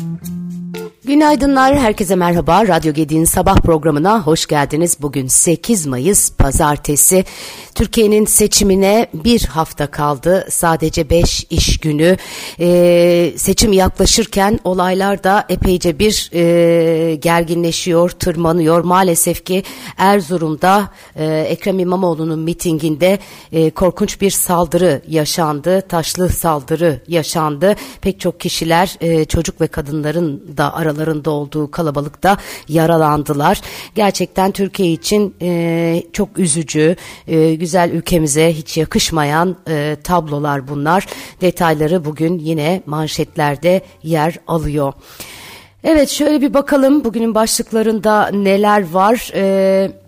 Mm-hmm. Günaydınlar, herkese merhaba. Radyo Gedi'nin sabah programına hoş geldiniz. Bugün 8 Mayıs Pazartesi. Türkiye'nin seçimine bir hafta kaldı. Sadece 5 iş günü. Ee, seçim yaklaşırken olaylar da epeyce bir e, gerginleşiyor, tırmanıyor. Maalesef ki Erzurum'da e, Ekrem İmamoğlu'nun mitinginde e, korkunç bir saldırı yaşandı. Taşlı saldırı yaşandı. Pek çok kişiler, e, çocuk ve kadınların da aralarında aralarında olduğu kalabalıkta yaralandılar. Gerçekten Türkiye için e, çok üzücü, e, güzel ülkemize hiç yakışmayan e, tablolar bunlar. Detayları bugün yine manşetlerde yer alıyor. Evet şöyle bir bakalım bugünün başlıklarında neler var. Eee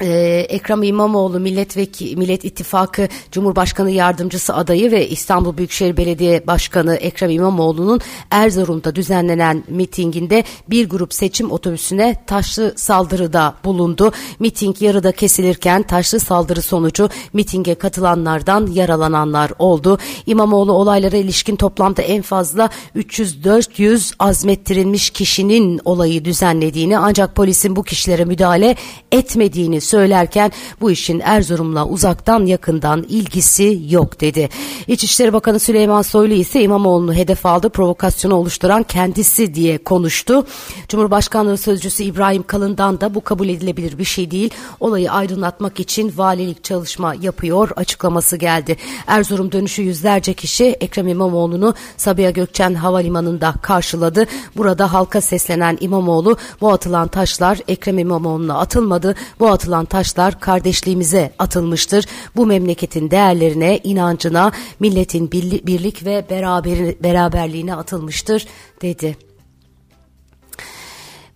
ee, Ekrem İmamoğlu Milletvekili Millet İttifakı Cumhurbaşkanı Yardımcısı adayı ve İstanbul Büyükşehir Belediye Başkanı Ekrem İmamoğlu'nun Erzurum'da düzenlenen mitinginde bir grup seçim otobüsüne taşlı saldırıda bulundu. Miting yarıda kesilirken taşlı saldırı sonucu mitinge katılanlardan yaralananlar oldu. İmamoğlu olaylara ilişkin toplamda en fazla 300-400 azmettirilmiş kişinin olayı düzenlediğini ancak polisin bu kişilere müdahale etmediğini söylerken bu işin Erzurum'la uzaktan yakından ilgisi yok dedi. İçişleri Bakanı Süleyman Soylu ise İmamoğlu'nu hedef aldı provokasyonu oluşturan kendisi diye konuştu. Cumhurbaşkanlığı Sözcüsü İbrahim Kalın'dan da bu kabul edilebilir bir şey değil. Olayı aydınlatmak için valilik çalışma yapıyor açıklaması geldi. Erzurum dönüşü yüzlerce kişi Ekrem İmamoğlu'nu Sabiha Gökçen Havalimanı'nda karşıladı. Burada halka seslenen İmamoğlu bu atılan taşlar Ekrem İmamoğlu'na atılmadı. Bu atılan atılan taşlar kardeşliğimize atılmıştır. Bu memleketin değerlerine, inancına, milletin birlik ve beraber, beraberliğine atılmıştır dedi.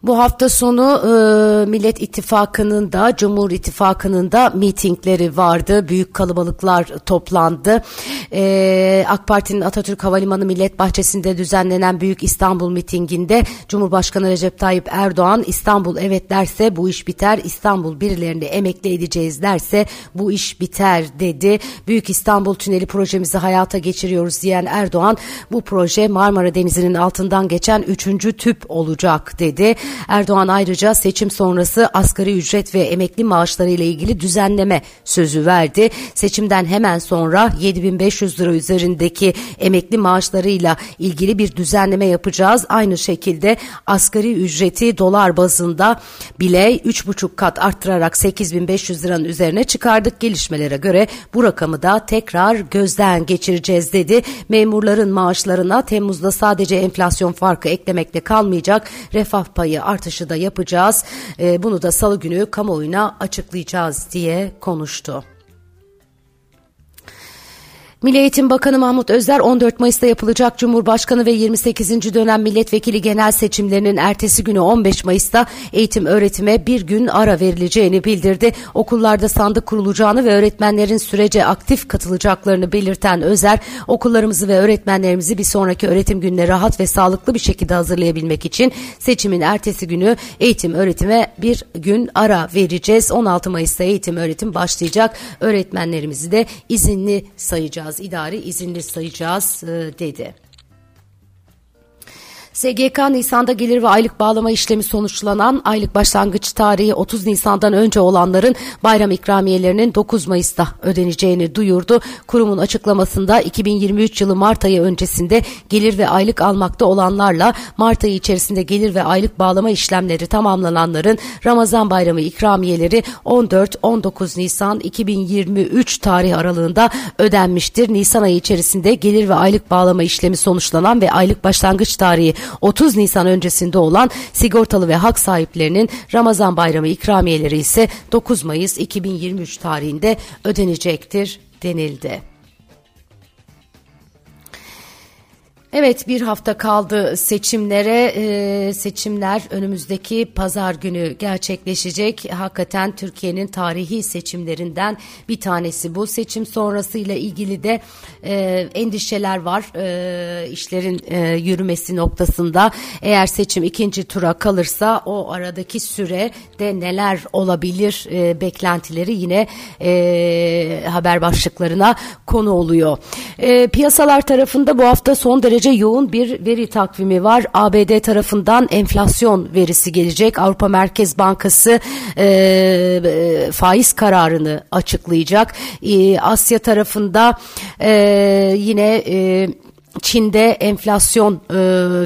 Bu hafta sonu e, Millet İttifakı'nın da Cumhur İttifakı'nın da mitingleri vardı. Büyük kalabalıklar toplandı. E, AK Parti'nin Atatürk Havalimanı Millet Bahçesi'nde düzenlenen Büyük İstanbul mitinginde Cumhurbaşkanı Recep Tayyip Erdoğan İstanbul evet derse bu iş biter. İstanbul birilerini emekli edeceğiz derse bu iş biter dedi. Büyük İstanbul Tüneli projemizi hayata geçiriyoruz diyen Erdoğan bu proje Marmara Denizi'nin altından geçen üçüncü tüp olacak dedi. Erdoğan ayrıca seçim sonrası asgari ücret ve emekli maaşları ile ilgili düzenleme sözü verdi. Seçimden hemen sonra 7500 lira üzerindeki emekli maaşlarıyla ilgili bir düzenleme yapacağız. Aynı şekilde asgari ücreti dolar bazında bile 3,5 kat arttırarak 8500 liranın üzerine çıkardık. Gelişmelere göre bu rakamı da tekrar gözden geçireceğiz dedi. Memurların maaşlarına Temmuz'da sadece enflasyon farkı eklemekle kalmayacak refah payı artışı da yapacağız. E, bunu da salı günü kamuoyuna açıklayacağız diye konuştu. Milli Eğitim Bakanı Mahmut Özler 14 Mayıs'ta yapılacak Cumhurbaşkanı ve 28. dönem milletvekili genel seçimlerinin ertesi günü 15 Mayıs'ta eğitim öğretime bir gün ara verileceğini bildirdi. Okullarda sandık kurulacağını ve öğretmenlerin sürece aktif katılacaklarını belirten Özer, okullarımızı ve öğretmenlerimizi bir sonraki öğretim gününe rahat ve sağlıklı bir şekilde hazırlayabilmek için seçimin ertesi günü eğitim öğretime bir gün ara vereceğiz. 16 Mayıs'ta eğitim öğretim başlayacak. Öğretmenlerimizi de izinli sayacağız sayacağız, idari izinli sayacağız e, dedi. SGK Nisan'da gelir ve aylık bağlama işlemi sonuçlanan aylık başlangıç tarihi 30 Nisan'dan önce olanların bayram ikramiyelerinin 9 Mayıs'ta ödeneceğini duyurdu. Kurumun açıklamasında 2023 yılı Mart ayı öncesinde gelir ve aylık almakta olanlarla Mart ayı içerisinde gelir ve aylık bağlama işlemleri tamamlananların Ramazan bayramı ikramiyeleri 14-19 Nisan 2023 tarih aralığında ödenmiştir. Nisan ayı içerisinde gelir ve aylık bağlama işlemi sonuçlanan ve aylık başlangıç tarihi 30 Nisan öncesinde olan sigortalı ve hak sahiplerinin Ramazan bayramı ikramiyeleri ise 9 Mayıs 2023 tarihinde ödenecektir denildi. Evet bir hafta kaldı seçimlere. E, seçimler önümüzdeki pazar günü gerçekleşecek. Hakikaten Türkiye'nin tarihi seçimlerinden bir tanesi bu. Seçim sonrasıyla ilgili de e, endişeler var e, işlerin e, yürümesi noktasında. Eğer seçim ikinci tura kalırsa o aradaki süre de neler olabilir e, beklentileri yine e, haber başlıklarına konu oluyor. E, piyasalar tarafında bu hafta son derece derece yoğun bir veri takvimi var. ABD tarafından enflasyon verisi gelecek. Avrupa Merkez Bankası e, e, faiz kararını açıklayacak. E, Asya tarafında e, yine e, Çin'de enflasyon e,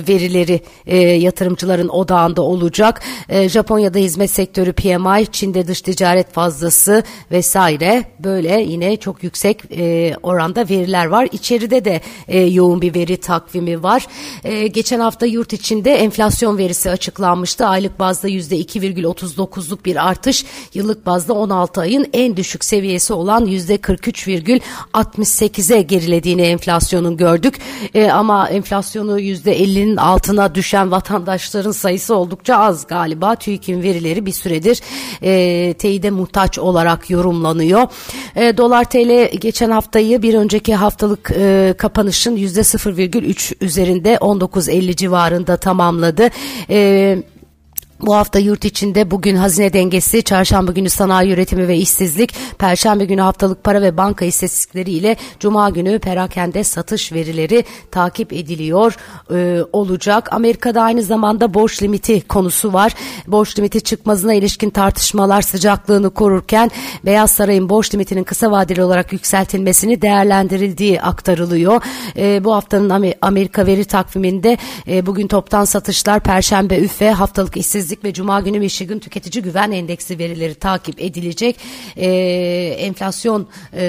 verileri e, yatırımcıların odağında olacak. E, Japonya'da hizmet sektörü PMI, Çin'de dış ticaret fazlası vesaire böyle yine çok yüksek e, oranda veriler var. İçeride de e, yoğun bir veri takvimi var. E, geçen hafta yurt içinde enflasyon verisi açıklanmıştı. Aylık bazda %2,39'luk bir artış, yıllık bazda 16 ayın en düşük seviyesi olan %43,68'e gerilediğini enflasyonun gördük. E, ama enflasyonu yüzde 50'nin altına düşen vatandaşların sayısı oldukça az galiba. TÜİK'in verileri bir süredir e, teyide muhtaç olarak yorumlanıyor. E, Dolar TL geçen haftayı bir önceki haftalık e, kapanışın yüzde 0,3 üzerinde 19.50 civarında tamamladı. E, bu hafta yurt içinde bugün hazine dengesi, çarşamba günü sanayi üretimi ve işsizlik, perşembe günü haftalık para ve banka istatistikleri ile cuma günü perakende satış verileri takip ediliyor e, olacak. Amerika'da aynı zamanda borç limiti konusu var. Borç limiti çıkmazına ilişkin tartışmalar sıcaklığını korurken Beyaz Saray'ın borç limitinin kısa vadeli olarak yükseltilmesini değerlendirildiği aktarılıyor. E, bu haftanın Amerika veri takviminde e, bugün toptan satışlar, perşembe üfe, haftalık işsizlik işsizlik ve Cuma günü Michigan Tüketici Güven Endeksi verileri takip edilecek. E, enflasyon e,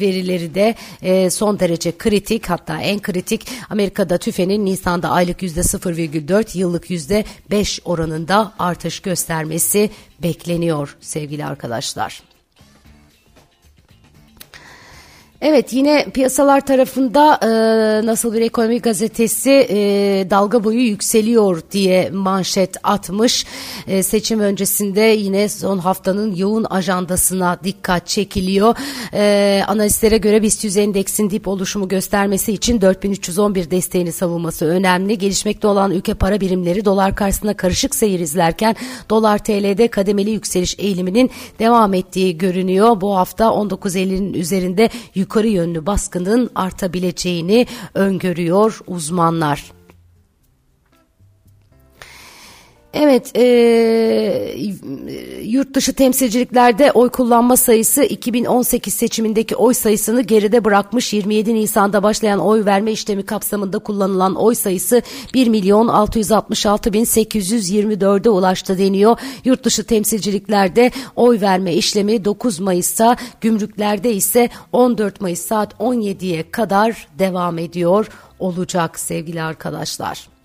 verileri de e, son derece kritik hatta en kritik Amerika'da tüfenin Nisan'da aylık yüzde 0,4 yıllık yüzde 5 oranında artış göstermesi bekleniyor sevgili arkadaşlar. Evet yine piyasalar tarafında e, nasıl bir ekonomi gazetesi e, dalga boyu yükseliyor diye manşet atmış. E, seçim öncesinde yine son haftanın yoğun ajandasına dikkat çekiliyor. E, analistlere göre BIST 100 endeksin dip oluşumu göstermesi için 4311 desteğini savunması önemli. Gelişmekte olan ülke para birimleri dolar karşısında karışık seyir izlerken dolar TL'de kademeli yükseliş eğiliminin devam ettiği görünüyor. Bu hafta 19.50'nin üzerinde yukarı yukarı yönlü baskının artabileceğini öngörüyor uzmanlar. Evet, e, yurt dışı temsilciliklerde oy kullanma sayısı 2018 seçimindeki oy sayısını geride bırakmış. 27 Nisan'da başlayan oy verme işlemi kapsamında kullanılan oy sayısı 1 milyon 666 bin 824'e ulaştı deniyor. Yurt dışı temsilciliklerde oy verme işlemi 9 Mayıs'ta, gümrüklerde ise 14 Mayıs saat 17'ye kadar devam ediyor olacak sevgili arkadaşlar.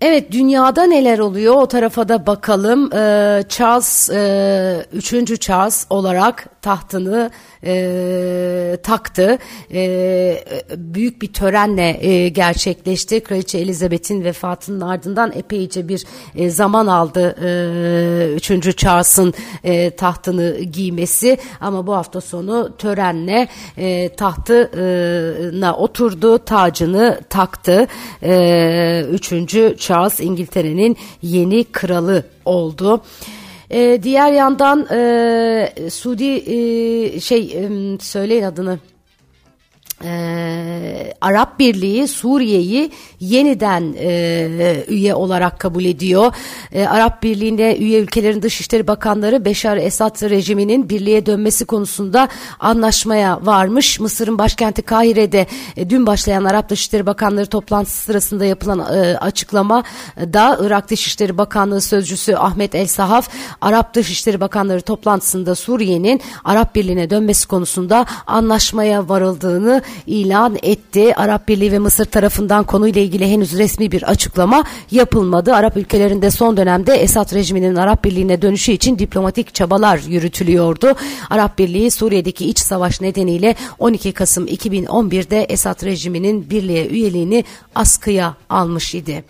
Evet dünyada neler oluyor o tarafa da bakalım. Ee, Charles, e, 3. Charles olarak tahtını e, taktı. E, büyük bir törenle e, gerçekleşti. Kraliçe Elizabeth'in vefatının ardından epeyce bir e, zaman aldı e, 3. Charles'ın e, tahtını giymesi. Ama bu hafta sonu törenle e, tahtına oturdu, tacını taktı. E, 3. Charles İngiltere'nin yeni kralı oldu. E, diğer yandan e, Suudi e, şey e, söyleyin adını e, Arap Birliği Suriye'yi yeniden e, üye olarak kabul ediyor. E, Arap Birliği'nde üye ülkelerin Dışişleri Bakanları Beşar Esad rejiminin birliğe dönmesi konusunda anlaşmaya varmış. Mısır'ın başkenti Kahire'de e, dün başlayan Arap Dışişleri Bakanları toplantısı sırasında yapılan e, açıklama da Irak Dışişleri Bakanlığı Sözcüsü Ahmet El Sahaf Arap Dışişleri Bakanları toplantısında Suriye'nin Arap Birliği'ne dönmesi konusunda anlaşmaya varıldığını ilan etti. Arap Birliği ve Mısır tarafından konuyla ilgili henüz resmi bir açıklama yapılmadı. Arap ülkelerinde son dönemde Esad rejiminin Arap Birliği'ne dönüşü için diplomatik çabalar yürütülüyordu. Arap Birliği Suriye'deki iç savaş nedeniyle 12 Kasım 2011'de Esad rejiminin birliğe üyeliğini askıya almış idi.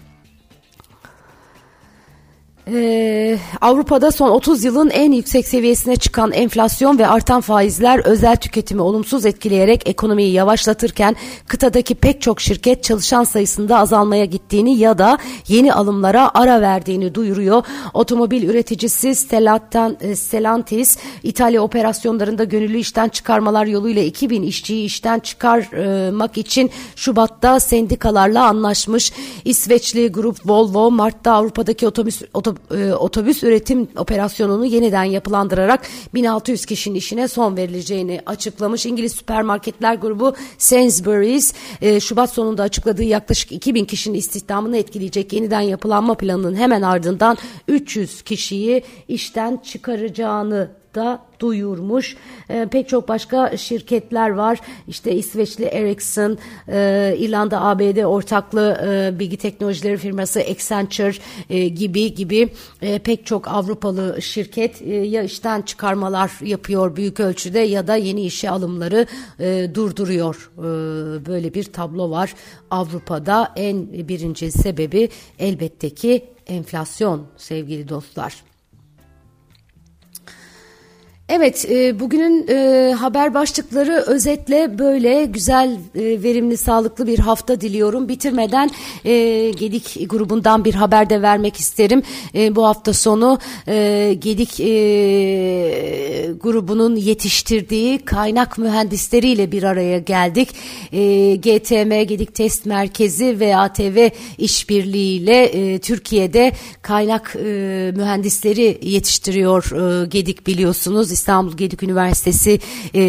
Ee, Avrupa'da son 30 yılın en yüksek seviyesine çıkan enflasyon ve artan faizler özel tüketimi olumsuz etkileyerek ekonomiyi yavaşlatırken kıtadaki pek çok şirket çalışan sayısında azalmaya gittiğini ya da yeni alımlara ara verdiğini duyuruyor. Otomobil üreticisi e, Stellantis İtalya operasyonlarında gönüllü işten çıkarmalar yoluyla 2000 işçiyi işten çıkarmak için Şubat'ta sendikalarla anlaşmış. İsveçli grup Volvo Mart'ta Avrupa'daki otobüs, otobüs e, otobüs üretim operasyonunu yeniden yapılandırarak 1600 kişinin işine son verileceğini açıklamış. İngiliz süpermarketler grubu Sainsbury's e, Şubat sonunda açıkladığı yaklaşık 2000 kişinin istihdamını etkileyecek yeniden yapılanma planının hemen ardından 300 kişiyi işten çıkaracağını da duyurmuş. E, pek çok başka şirketler var. İşte İsveçli Ericsson, e, İrlanda ABD ortaklı e, bilgi teknolojileri firması Accenture e, gibi gibi e, pek çok Avrupalı şirket e, ya işten çıkarmalar yapıyor büyük ölçüde ya da yeni işe alımları e, durduruyor. E, böyle bir tablo var Avrupa'da. En birinci sebebi elbette ki enflasyon sevgili dostlar. Evet, e, bugünün e, haber başlıkları özetle böyle güzel, e, verimli, sağlıklı bir hafta diliyorum. Bitirmeden Gedik grubundan bir haber de vermek isterim. Bu hafta sonu Gedik grubunun yetiştirdiği kaynak mühendisleriyle bir araya geldik. GTM Gedik Test Merkezi ve ATV işbirliğiyle Türkiye'de kaynak mühendisleri yetiştiriyor Gedik biliyorsunuz İstanbul Gedik Üniversitesi e,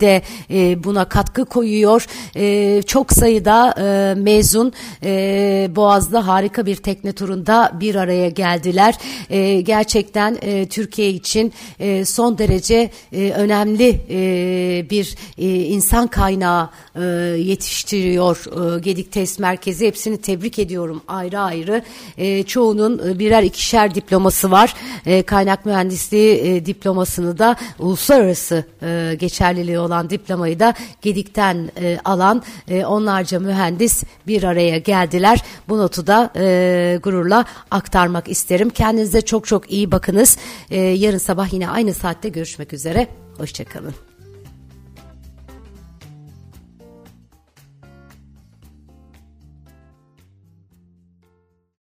de e, buna katkı koyuyor. E, çok sayıda e, mezun e, Boğaz'da harika bir tekne turunda bir araya geldiler. E, gerçekten e, Türkiye için e, son derece e, önemli e, bir e, insan kaynağı e, yetiştiriyor e, Gedik Test Merkezi. Hepsini tebrik ediyorum ayrı ayrı. E, çoğunun birer ikişer diploması var. E, kaynak mühendisliği e, diplomasını diplomasını da uluslararası e, geçerliliği olan diplomayı da Gedik'ten e, alan e, onlarca mühendis bir araya geldiler. Bu notu da e, gururla aktarmak isterim. Kendinize çok çok iyi bakınız. E, yarın sabah yine aynı saatte görüşmek üzere. Hoşçakalın.